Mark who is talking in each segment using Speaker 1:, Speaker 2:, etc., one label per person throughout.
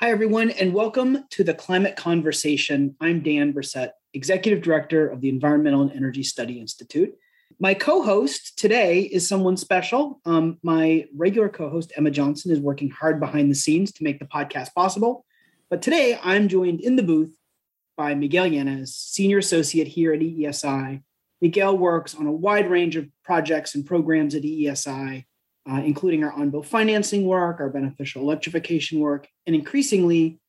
Speaker 1: Hi, everyone, and welcome to the Climate Conversation. I'm Dan Bresette, Executive Director of the Environmental and Energy Study Institute. My co host today is someone special. Um, my regular co host, Emma Johnson, is working hard behind the scenes to make the podcast possible. But today I'm joined in the booth by Miguel Yanez, Senior Associate here at EESI. Miguel works on a wide range of projects and programs at EESI, uh, including our on bill financing work, our beneficial electrification work, and increasingly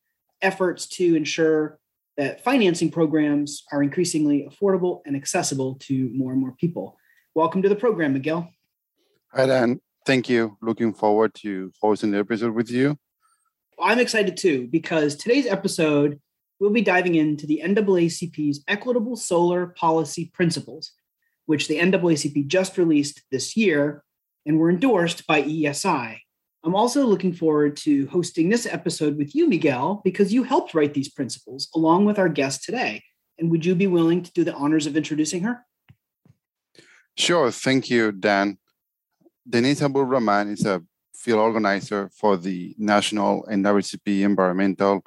Speaker 1: efforts to ensure that financing programs are increasingly affordable and accessible to more and more people. Welcome to the program, Miguel.
Speaker 2: Hi, Dan. Thank you. Looking forward to hosting the episode with you.
Speaker 1: I'm excited too, because today's episode, we'll be diving into the NAACP's Equitable Solar Policy Principles, which the NAACP just released this year and were endorsed by ESI. I'm also looking forward to hosting this episode with you, Miguel, because you helped write these principles along with our guest today. And would you be willing to do the honors of introducing her?
Speaker 2: Sure. Thank you, Dan. Denise Abdul-Rahman is a field organizer for the National NAACP Environmental,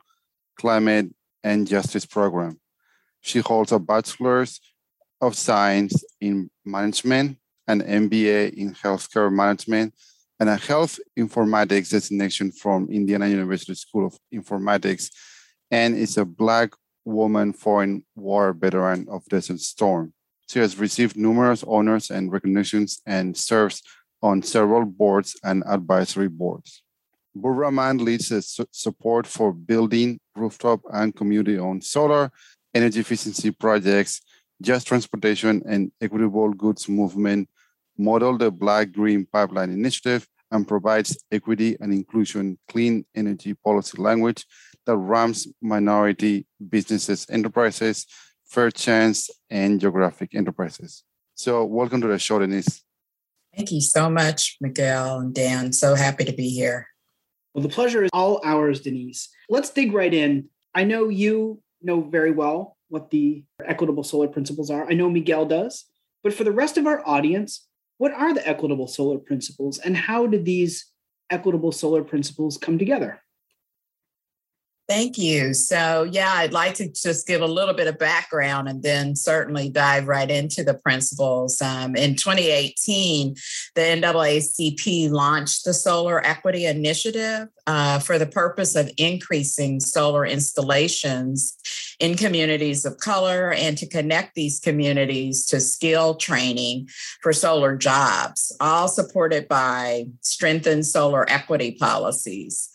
Speaker 2: Climate, and Justice Program. She holds a Bachelor's of Science in Management an MBA in healthcare management, and a health informatics designation from Indiana University School of Informatics, and is a Black woman foreign war veteran of Desert Storm. She has received numerous honors and recognitions and serves on several boards and advisory boards. Burrahman leads su- support for building rooftop and community owned solar energy efficiency projects just transportation and equitable goods movement model the Black Green Pipeline Initiative and provides equity and inclusion clean energy policy language that rams minority businesses, enterprises, fair chance, and geographic enterprises. So, welcome to the show, Denise.
Speaker 3: Thank you so much, Miguel and Dan. So happy to be here.
Speaker 1: Well, the pleasure is all ours, Denise. Let's dig right in. I know you know very well what the equitable solar principles are. I know Miguel does. But for the rest of our audience, what are the equitable solar principles and how did these equitable solar principles come together?
Speaker 3: Thank you. So, yeah, I'd like to just give a little bit of background and then certainly dive right into the principles. Um, in 2018, the NAACP launched the Solar Equity Initiative uh, for the purpose of increasing solar installations in communities of color and to connect these communities to skill training for solar jobs, all supported by strengthened solar equity policies.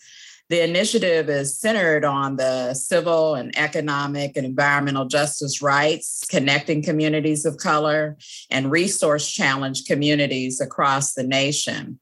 Speaker 3: The initiative is centered on the civil and economic and environmental justice rights, connecting communities of color, and resource challenged communities across the nation.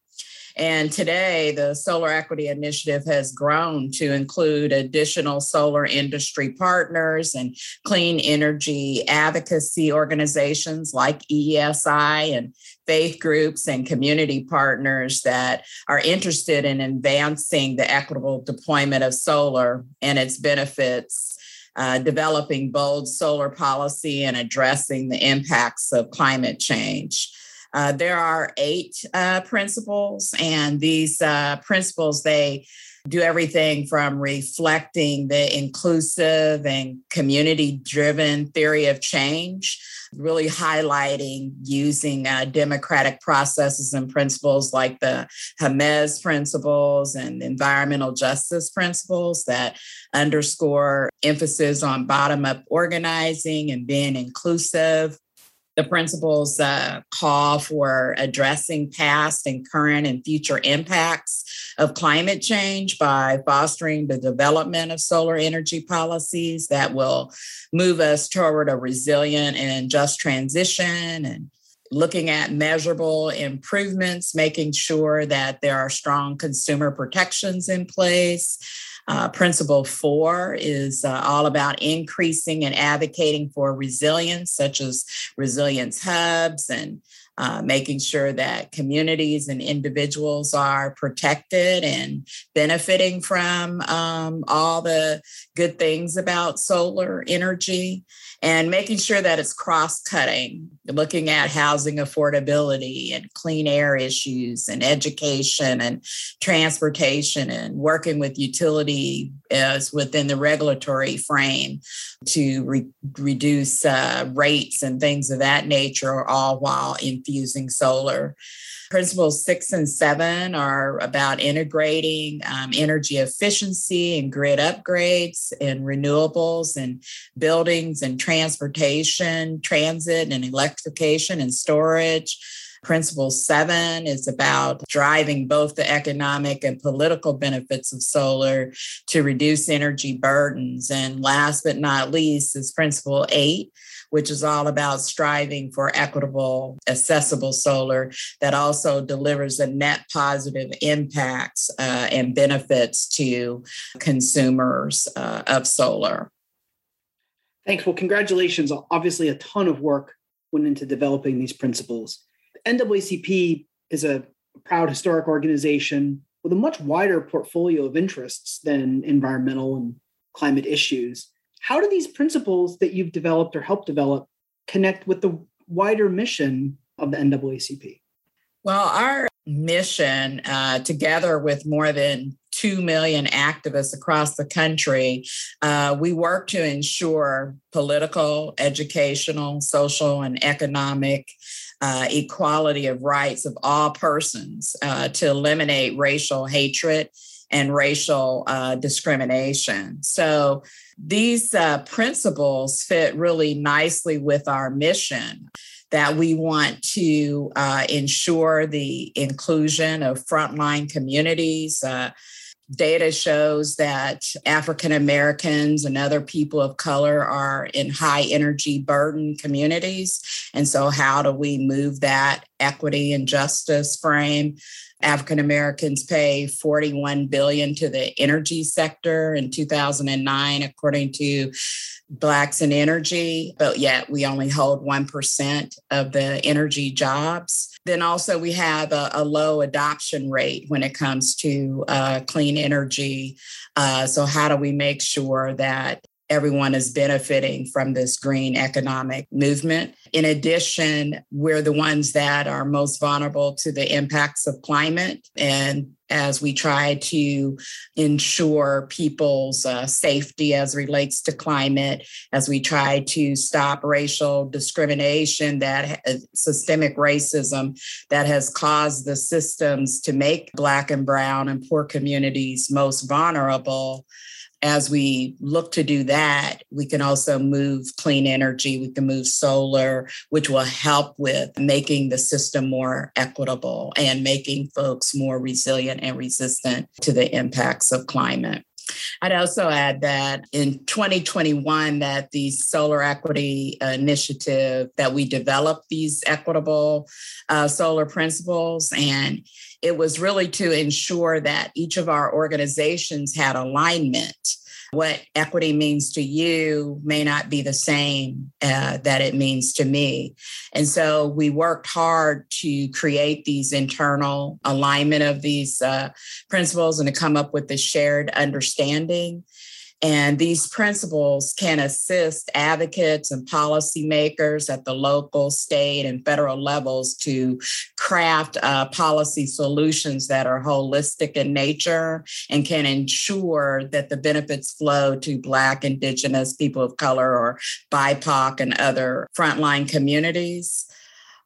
Speaker 3: And today, the Solar Equity Initiative has grown to include additional solar industry partners and clean energy advocacy organizations like ESI and faith groups and community partners that are interested in advancing the equitable deployment of solar and its benefits. Uh, developing bold solar policy and addressing the impacts of climate change. Uh, there are eight uh, principles, and these uh, principles they do everything from reflecting the inclusive and community driven theory of change, really highlighting using uh, democratic processes and principles like the Jemez principles and environmental justice principles that underscore emphasis on bottom up organizing and being inclusive the principles uh, call for addressing past and current and future impacts of climate change by fostering the development of solar energy policies that will move us toward a resilient and just transition and looking at measurable improvements, making sure that there are strong consumer protections in place uh, principle four is uh, all about increasing and advocating for resilience, such as resilience hubs and uh, making sure that communities and individuals are protected and benefiting from um, all the good things about solar energy and making sure that it's cross cutting, looking at housing affordability and clean air issues and education and transportation and working with utility as within the regulatory frame to re- reduce uh, rates and things of that nature, all while infusing solar. Principles six and seven are about integrating um, energy efficiency and grid upgrades and renewables and buildings and transportation, transit and electrification and storage. Principle seven is about driving both the economic and political benefits of solar to reduce energy burdens. And last but not least is principle eight, which is all about striving for equitable, accessible solar that also delivers a net positive impacts uh, and benefits to consumers uh, of solar.
Speaker 1: Thanks. Well, congratulations. Obviously, a ton of work went into developing these principles. NAACP is a proud historic organization with a much wider portfolio of interests than environmental and climate issues. How do these principles that you've developed or helped develop connect with the wider mission of the NAACP?
Speaker 3: Well, our mission, uh, together with more than 2 million activists across the country, uh, we work to ensure political, educational, social, and economic uh, equality of rights of all persons uh, to eliminate racial hatred and racial uh, discrimination. So these uh, principles fit really nicely with our mission that we want to uh, ensure the inclusion of frontline communities. Uh, data shows that African Americans and other people of color are in high energy burden communities. And so, how do we move that equity and justice frame? African Americans pay 41 billion to the energy sector in 2009 according to Blacks in Energy, but yet we only hold 1% of the energy jobs. Then also, we have a, a low adoption rate when it comes to uh, clean energy. Uh, so, how do we make sure that everyone is benefiting from this green economic movement. In addition, we're the ones that are most vulnerable to the impacts of climate. And as we try to ensure people's uh, safety as relates to climate, as we try to stop racial discrimination, that uh, systemic racism that has caused the systems to make Black and Brown and poor communities most vulnerable as we look to do that, we can also move clean energy, we can move solar, which will help with making the system more equitable and making folks more resilient and resistant to the impacts of climate. I'd also add that in 2021 that the solar equity initiative that we developed these equitable uh, solar principles and it was really to ensure that each of our organizations had alignment what equity means to you may not be the same uh, that it means to me. And so we worked hard to create these internal alignment of these uh, principles and to come up with the shared understanding. And these principles can assist advocates and policymakers at the local, state, and federal levels to craft uh, policy solutions that are holistic in nature and can ensure that the benefits flow to Black, Indigenous, people of color, or BIPOC and other frontline communities.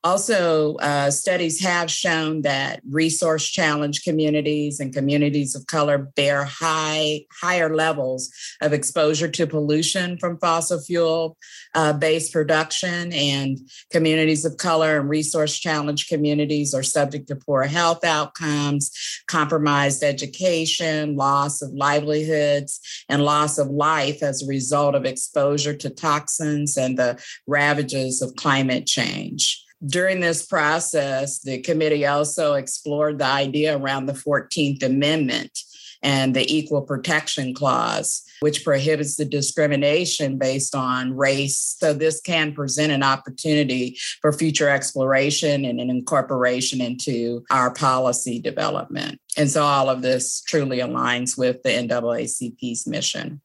Speaker 3: Also, uh, studies have shown that resource challenged communities and communities of color bear high higher levels of exposure to pollution from fossil fuel uh, based production, and communities of color and resource challenged communities are subject to poor health outcomes, compromised education, loss of livelihoods, and loss of life as a result of exposure to toxins and the ravages of climate change during this process, the committee also explored the idea around the 14th Amendment and the Equal Protection Clause, which prohibits the discrimination based on race. So, this can present an opportunity for future exploration and an incorporation into our policy development. And so, all of this truly aligns with the NAACP's mission.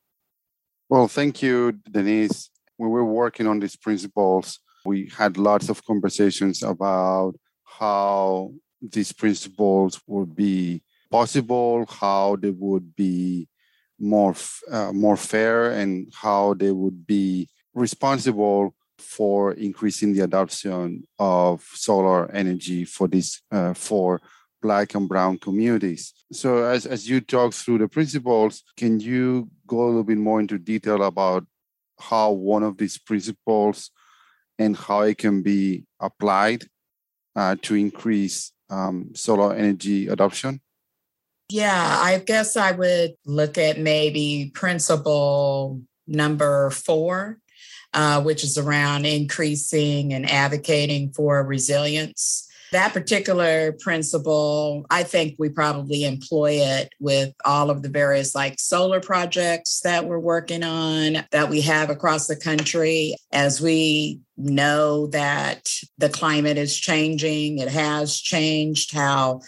Speaker 2: Well, thank you, Denise. We were working on these principles. We had lots of conversations about how these principles would be possible, how they would be more uh, more fair, and how they would be responsible for increasing the adoption of solar energy for these uh, for black and brown communities. So as, as you talk through the principles, can you go a little bit more into detail about how one of these principles and how it can be applied uh, to increase um, solar energy adoption?
Speaker 3: Yeah, I guess I would look at maybe principle number four, uh, which is around increasing and advocating for resilience. That particular principle, I think we probably employ it with all of the various like solar projects that we're working on that we have across the country. As we know that the climate is changing, it has changed how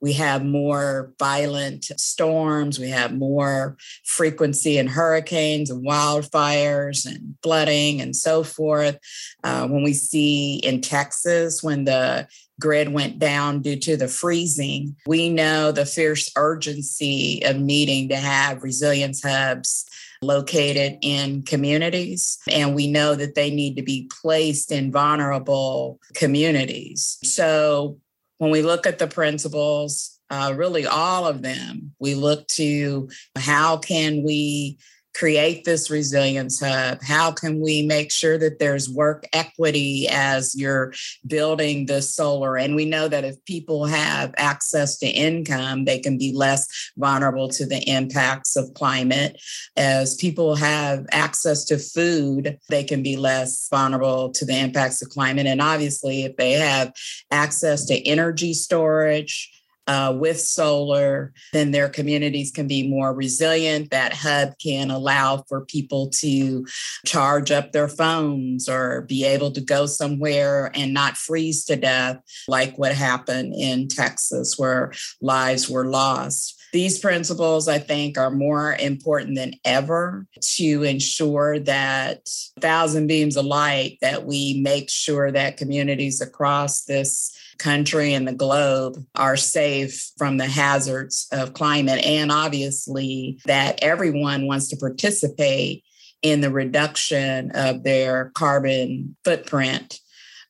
Speaker 3: we have more violent storms. We have more frequency in hurricanes and wildfires and flooding and so forth. Uh, when we see in Texas, when the grid went down due to the freezing, we know the fierce urgency of needing to have resilience hubs located in communities. And we know that they need to be placed in vulnerable communities. So when we look at the principles, uh, really all of them, we look to how can we create this resilience hub? How can we make sure that there's work equity as you're building the solar? And we know that if people have access to income, they can be less vulnerable to the impacts of climate. As people have access to food, they can be less vulnerable to the impacts of climate. And obviously, if they have access to energy storage, uh, with solar, then their communities can be more resilient. That hub can allow for people to charge up their phones or be able to go somewhere and not freeze to death, like what happened in Texas, where lives were lost. These principles, I think, are more important than ever to ensure that thousand beams of light, that we make sure that communities across this country and the globe are safe from the hazards of climate. And obviously, that everyone wants to participate in the reduction of their carbon footprint.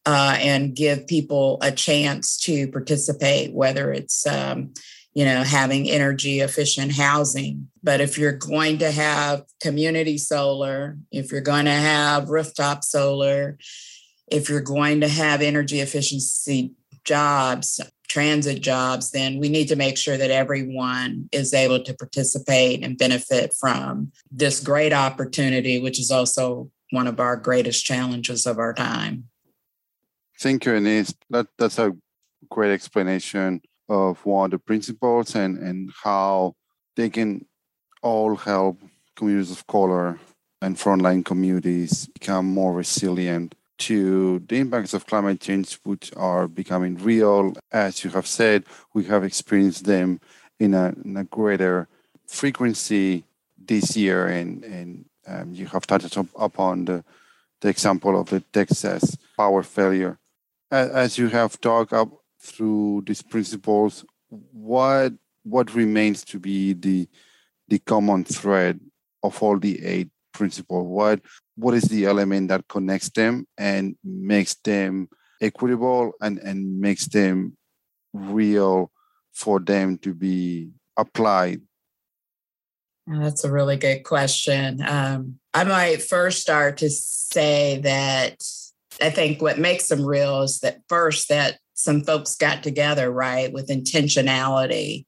Speaker 3: Uh, and give people a chance to participate, whether it's um, you know having energy efficient housing but if you're going to have community solar if you're going to have rooftop solar if you're going to have energy efficiency jobs, transit jobs, then we need to make sure that everyone is able to participate and benefit from this great opportunity, which is also one of our greatest challenges of our time.
Speaker 2: Thank you, Denise. That, that's a great explanation of of the principles and, and how they can all help communities of color and frontline communities become more resilient to the impacts of climate change, which are becoming real. As you have said, we have experienced them in a, in a greater frequency this year, and, and um, you have touched up upon the, the example of the Texas power failure. As you have talked up through these principles, what what remains to be the the common thread of all the eight principles? What what is the element that connects them and makes them equitable and, and makes them real for them to be applied?
Speaker 3: That's a really good question. Um, I might first start to say that I think what makes them real is that first that some folks got together, right, with intentionality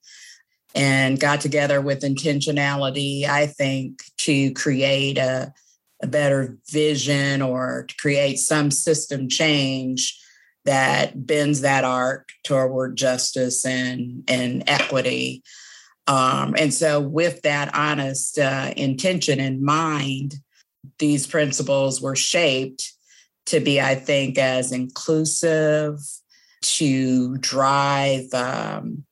Speaker 3: and got together with intentionality, I think, to create a, a better vision or to create some system change that bends that arc toward justice and, and equity. Um, and so, with that honest uh, intention in mind, these principles were shaped to be, I think, as inclusive, to drive um,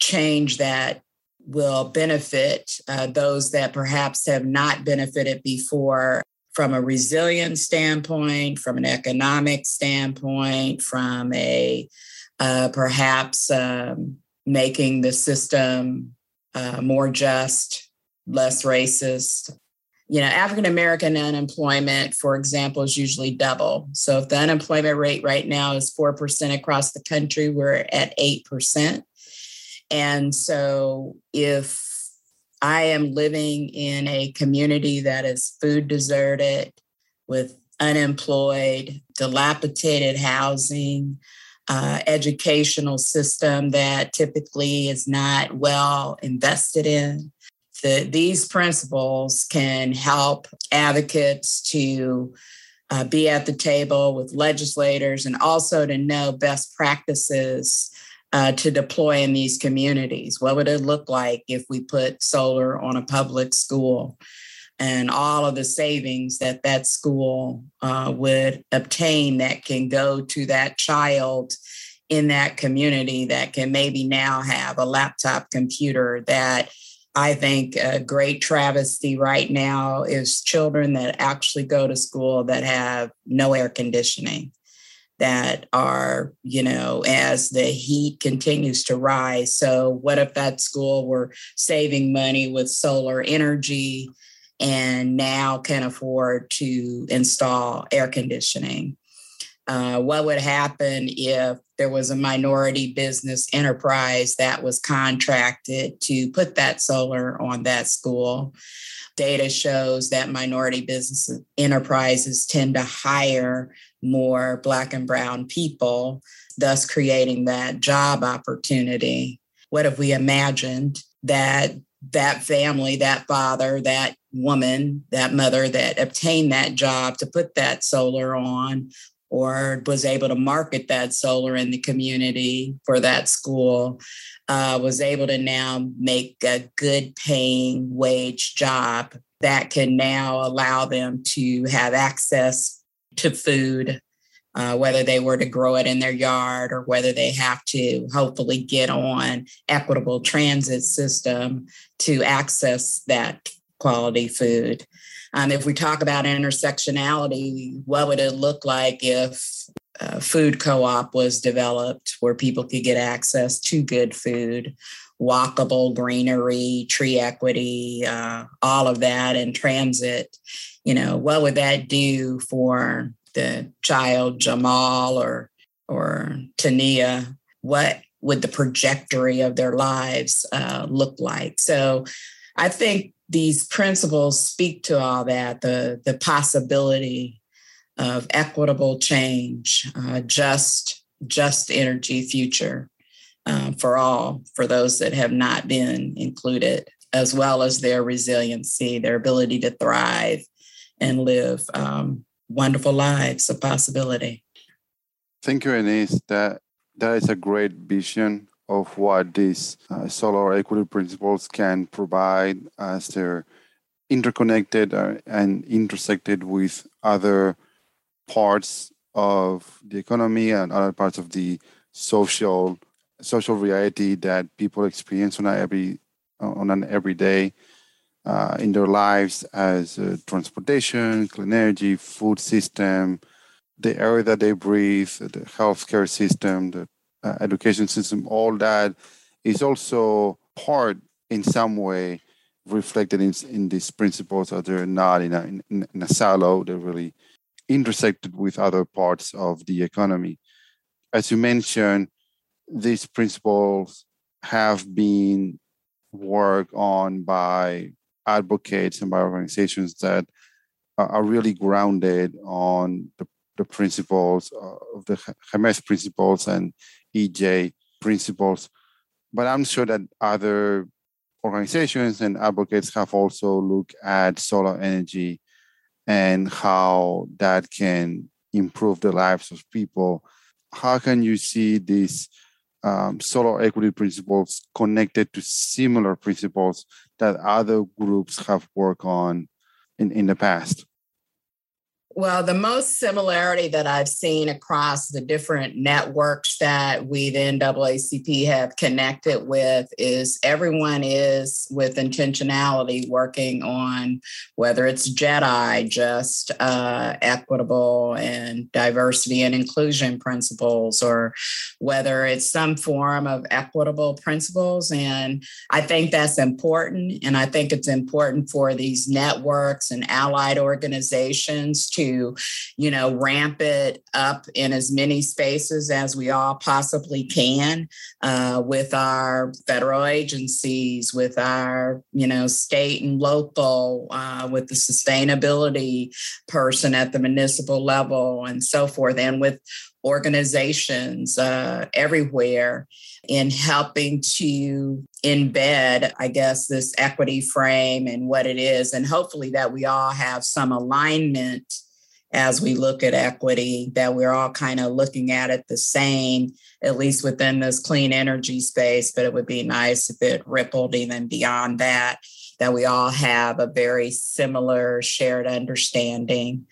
Speaker 3: change that will benefit uh, those that perhaps have not benefited before from a resilience standpoint, from an economic standpoint, from a uh, perhaps um, making the system uh, more just, less racist. You know, African American unemployment, for example, is usually double. So if the unemployment rate right now is 4% across the country, we're at 8%. And so if I am living in a community that is food deserted with unemployed, dilapidated housing, uh, educational system that typically is not well invested in. The, these principles can help advocates to uh, be at the table with legislators and also to know best practices uh, to deploy in these communities. What would it look like if we put solar on a public school? And all of the savings that that school uh, would obtain that can go to that child in that community that can maybe now have a laptop computer that I think a great travesty right now is children that actually go to school that have no air conditioning that are, you know, as the heat continues to rise. So, what if that school were saving money with solar energy and now can afford to install air conditioning? Uh, what would happen if there was a minority business enterprise that was contracted to put that solar on that school? Data shows that minority business enterprises tend to hire more Black and Brown people, thus creating that job opportunity. What if we imagined that that family, that father, that woman, that mother that obtained that job to put that solar on or was able to market that solar in the community for that school uh, was able to now make a good paying wage job that can now allow them to have access to food, uh, whether they were to grow it in their yard or whether they have to hopefully get on equitable transit system to access that quality food. Um, if we talk about intersectionality, what would it look like if a food co-op was developed where people could get access to good food, walkable greenery, tree equity, uh, all of that, and transit? you know, what would that do for the child Jamal or or Tania? What would the trajectory of their lives uh, look like? So, I think these principles speak to all that the the possibility of equitable change, uh, just just energy future uh, for all for those that have not been included, as well as their resiliency, their ability to thrive and live um, wonderful lives of possibility.
Speaker 2: Thank you, Denise. That that is a great vision of what these uh, solar equity principles can provide as they're interconnected uh, and intersected with other parts of the economy and other parts of the social social reality that people experience on every on an everyday uh, in their lives as uh, transportation, clean energy, food system, the air that they breathe, the healthcare system, the uh, education system, all that is also part in some way reflected in, in these principles that they're not in a, in, in a silo, they're really intersected with other parts of the economy. As you mentioned, these principles have been worked on by advocates and by organizations that are really grounded on the, the principles of the Jemez principles and EJ principles. But I'm sure that other organizations and advocates have also looked at solar energy and how that can improve the lives of people. How can you see these um, solar equity principles connected to similar principles that other groups have worked on in, in the past?
Speaker 3: Well, the most similarity that I've seen across the different networks that we, the NAACP, have connected with is everyone is with intentionality working on whether it's JEDI, just uh, equitable and diversity and inclusion principles, or whether it's some form of equitable principles. And I think that's important. And I think it's important for these networks and allied organizations to you know, ramp it up in as many spaces as we all possibly can uh, with our federal agencies, with our, you know, state and local, uh, with the sustainability person at the municipal level and so forth, and with organizations uh, everywhere in helping to embed, I guess, this equity frame and what it is. And hopefully that we all have some alignment as we look at equity, that we're all kind of looking at it the same, at least within this clean energy space. But it would be nice if it rippled even beyond that that we all have a very similar shared understanding,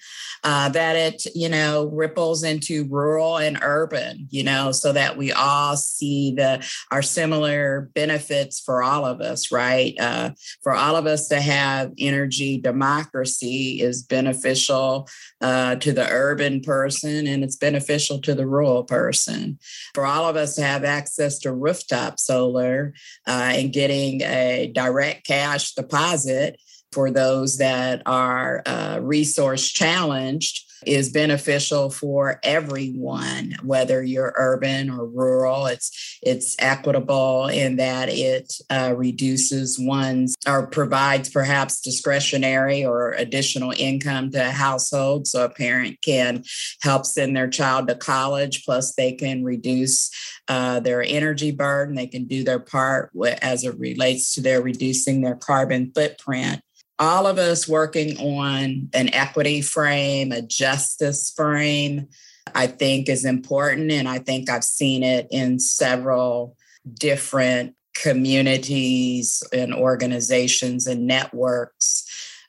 Speaker 3: uh, that it, you know, ripples into rural and urban, you know, so that we all see the our similar benefits for all of us, right? Uh, for all of us to have energy democracy is beneficial uh, to the urban person and it's beneficial to the rural person. For all of us to have access to rooftop solar uh, and getting a direct cash deposit for those that are uh, resource challenged is beneficial for everyone, whether you're urban or rural. It's it's equitable in that it uh, reduces one's or provides perhaps discretionary or additional income to a household, so a parent can help send their child to college. Plus, they can reduce uh, their energy burden. They can do their part as it relates to their reducing their carbon footprint all of us working on an equity frame, a justice frame, I think is important. And I think I've seen it in several different communities and organizations and networks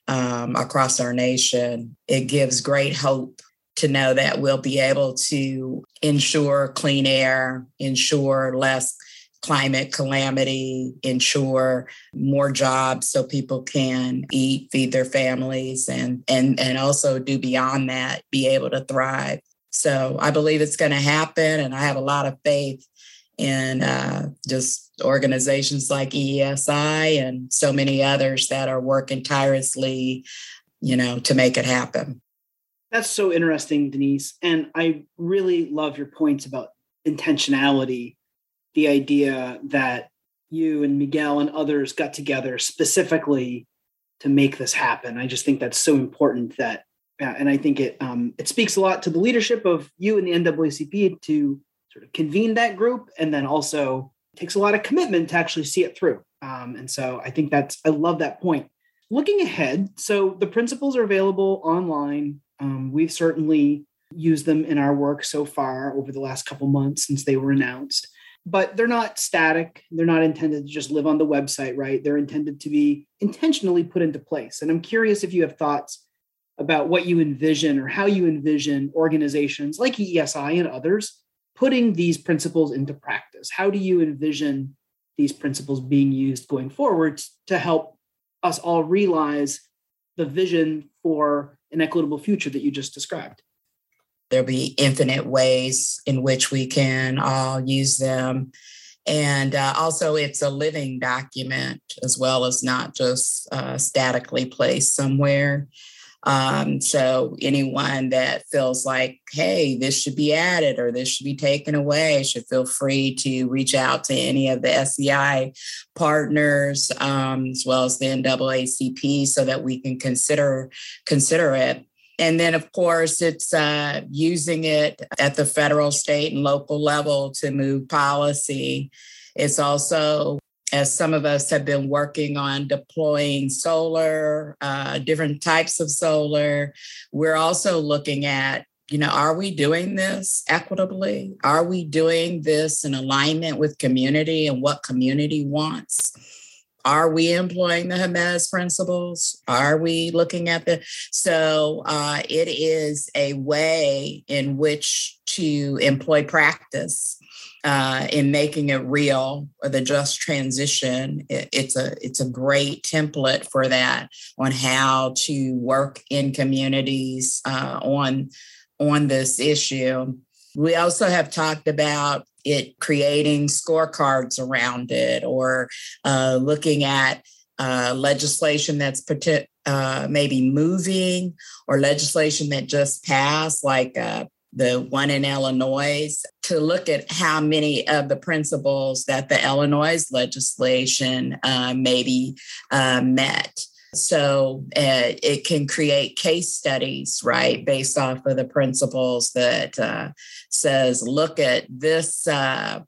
Speaker 3: um, across our nation. It gives great hope to know that we'll be able to ensure clean air, ensure less climate calamity, ensure more jobs so people can eat, feed their families, and and and also do beyond that, be able to thrive. So I believe it's going to happen, and I have a lot of faith in uh, just organizations like EESI and so many others that are working tirelessly, you know, to make it happen.
Speaker 1: That's so interesting, Denise. And I really love your points about intentionality the idea that you and Miguel and others got together specifically to make this happen. I just think that's so important that, and I think it um, it speaks a lot to the leadership of you and the NAACP to sort of convene that group, and then also takes a lot of commitment to actually see it through. Um, and so I think that's I love that point. Looking ahead, so the principles are available online. Um, we've certainly used them in our work so far over the last couple months since they were announced but they're not static. They're not intended to just live on the website, right? They're intended to be intentionally put into place. And I'm curious if you have thoughts about what you envision or how you envision organizations like EESI and others putting these principles into practice. How do you envision these principles being used going forward to help us all realize the vision for an equitable future that you just described?
Speaker 3: There'll be infinite ways in which we can all use them. And uh, also, it's a living document as well as not just uh, statically placed somewhere. Um, so, anyone that feels like, hey, this should be added or this should be taken away, should feel free to reach out to any of the SEI partners um, as well as the NAACP so that we can consider consider it. And then, of course, it's uh, using it at the federal, state, and local level to move policy. It's also, as some of us have been working on deploying solar, uh, different types of solar, we're also looking at you know, are we doing this equitably? Are we doing this in alignment with community and what community wants? Are we employing the Jemez principles? Are we looking at the so uh, it is a way in which to employ practice uh, in making it real or the just transition it, it's a it's a great template for that on how to work in communities uh, on on this issue we also have talked about it creating scorecards around it or uh, looking at uh, legislation that's uh, maybe moving or legislation that just passed, like uh, the one in Illinois, to look at how many of the principles that the Illinois legislation uh, maybe uh, met. So uh, it can create case studies, right, based off of the principles that uh, says, look at this uh,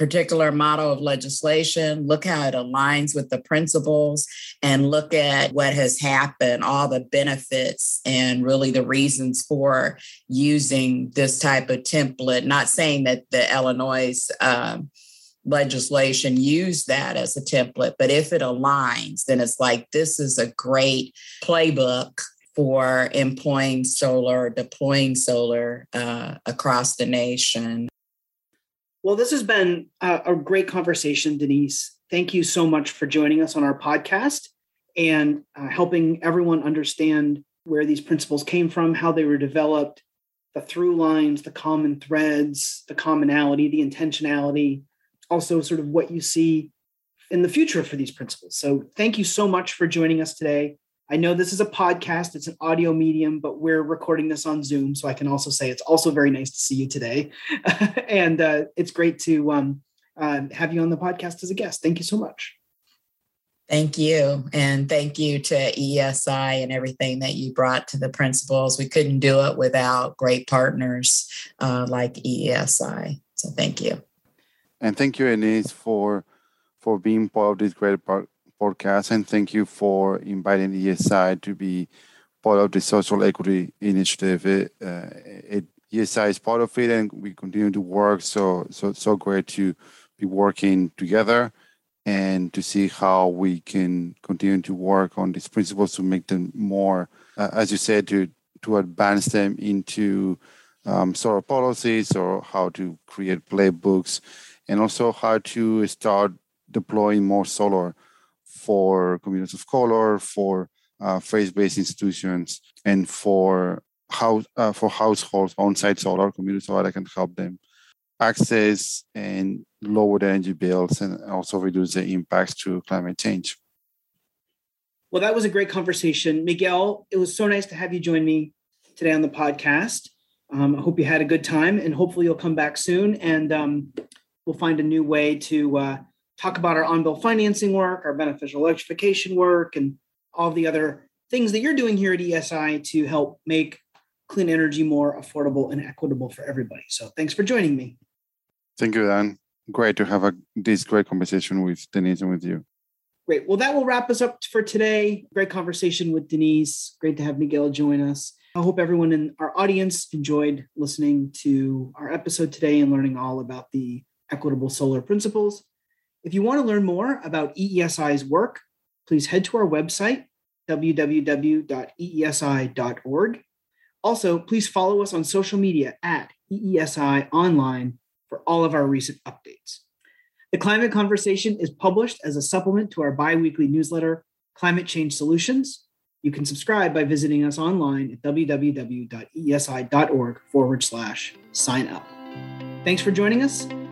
Speaker 3: particular model of legislation, look how it aligns with the principles, and look at what has happened, all the benefits, and really the reasons for using this type of template. Not saying that the Illinois um, legislation use that as a template, but if it aligns, then it's like this is a great playbook for employing solar, deploying solar uh, across the nation.
Speaker 1: Well, this has been a, a great conversation, Denise. Thank you so much for joining us on our podcast and uh, helping everyone understand where these principles came from, how they were developed, the through lines, the common threads, the commonality, the intentionality, also sort of what you see in the future for these principles. So, thank you so much for joining us today. I know this is a podcast, it's an audio medium, but we're recording this on Zoom. So I can also say it's also very nice to see you today. and uh, it's great to um, uh, have you on the podcast as a guest. Thank you so much.
Speaker 3: Thank you. And thank you to ESI and everything that you brought to the principles. We couldn't do it without great partners uh, like ESI. So thank you.
Speaker 2: And thank you, Denise, for for being part of this great podcast, and thank you for inviting ESI to be part of the social equity initiative. It, uh, it, ESI is part of it, and we continue to work. So, so, so great to be working together and to see how we can continue to work on these principles to make them more, uh, as you said, to to advance them into um, sort of policies or how to create playbooks, and also how to start deploying more solar for communities of color, for uh, faith-based institutions, and for house uh, for households on-site solar community solar that can help them access and lower the energy bills and also reduce the impacts to climate change.
Speaker 1: Well, that was a great conversation. Miguel, it was so nice to have you join me today on the podcast. Um, I hope you had a good time and hopefully you'll come back soon and um, we'll find a new way to uh, talk about our on-bill financing work, our beneficial electrification work, and all the other things that you're doing here at ESI to help make clean energy more affordable and equitable for everybody. So thanks for joining me.
Speaker 2: Thank you, Dan. Great to have a, this great conversation with Denise and with you.
Speaker 1: Great. Well, that will wrap us up for today. Great conversation with Denise. Great to have Miguel join us. I hope everyone in our audience enjoyed listening to our episode today and learning all about the equitable solar principles. If you want to learn more about EESI's work, please head to our website, www.eesi.org. Also, please follow us on social media at EESI Online for all of our recent updates. The Climate Conversation is published as a supplement to our biweekly newsletter, Climate Change Solutions. You can subscribe by visiting us online at www.eesi.org forward slash sign up. Thanks for joining us,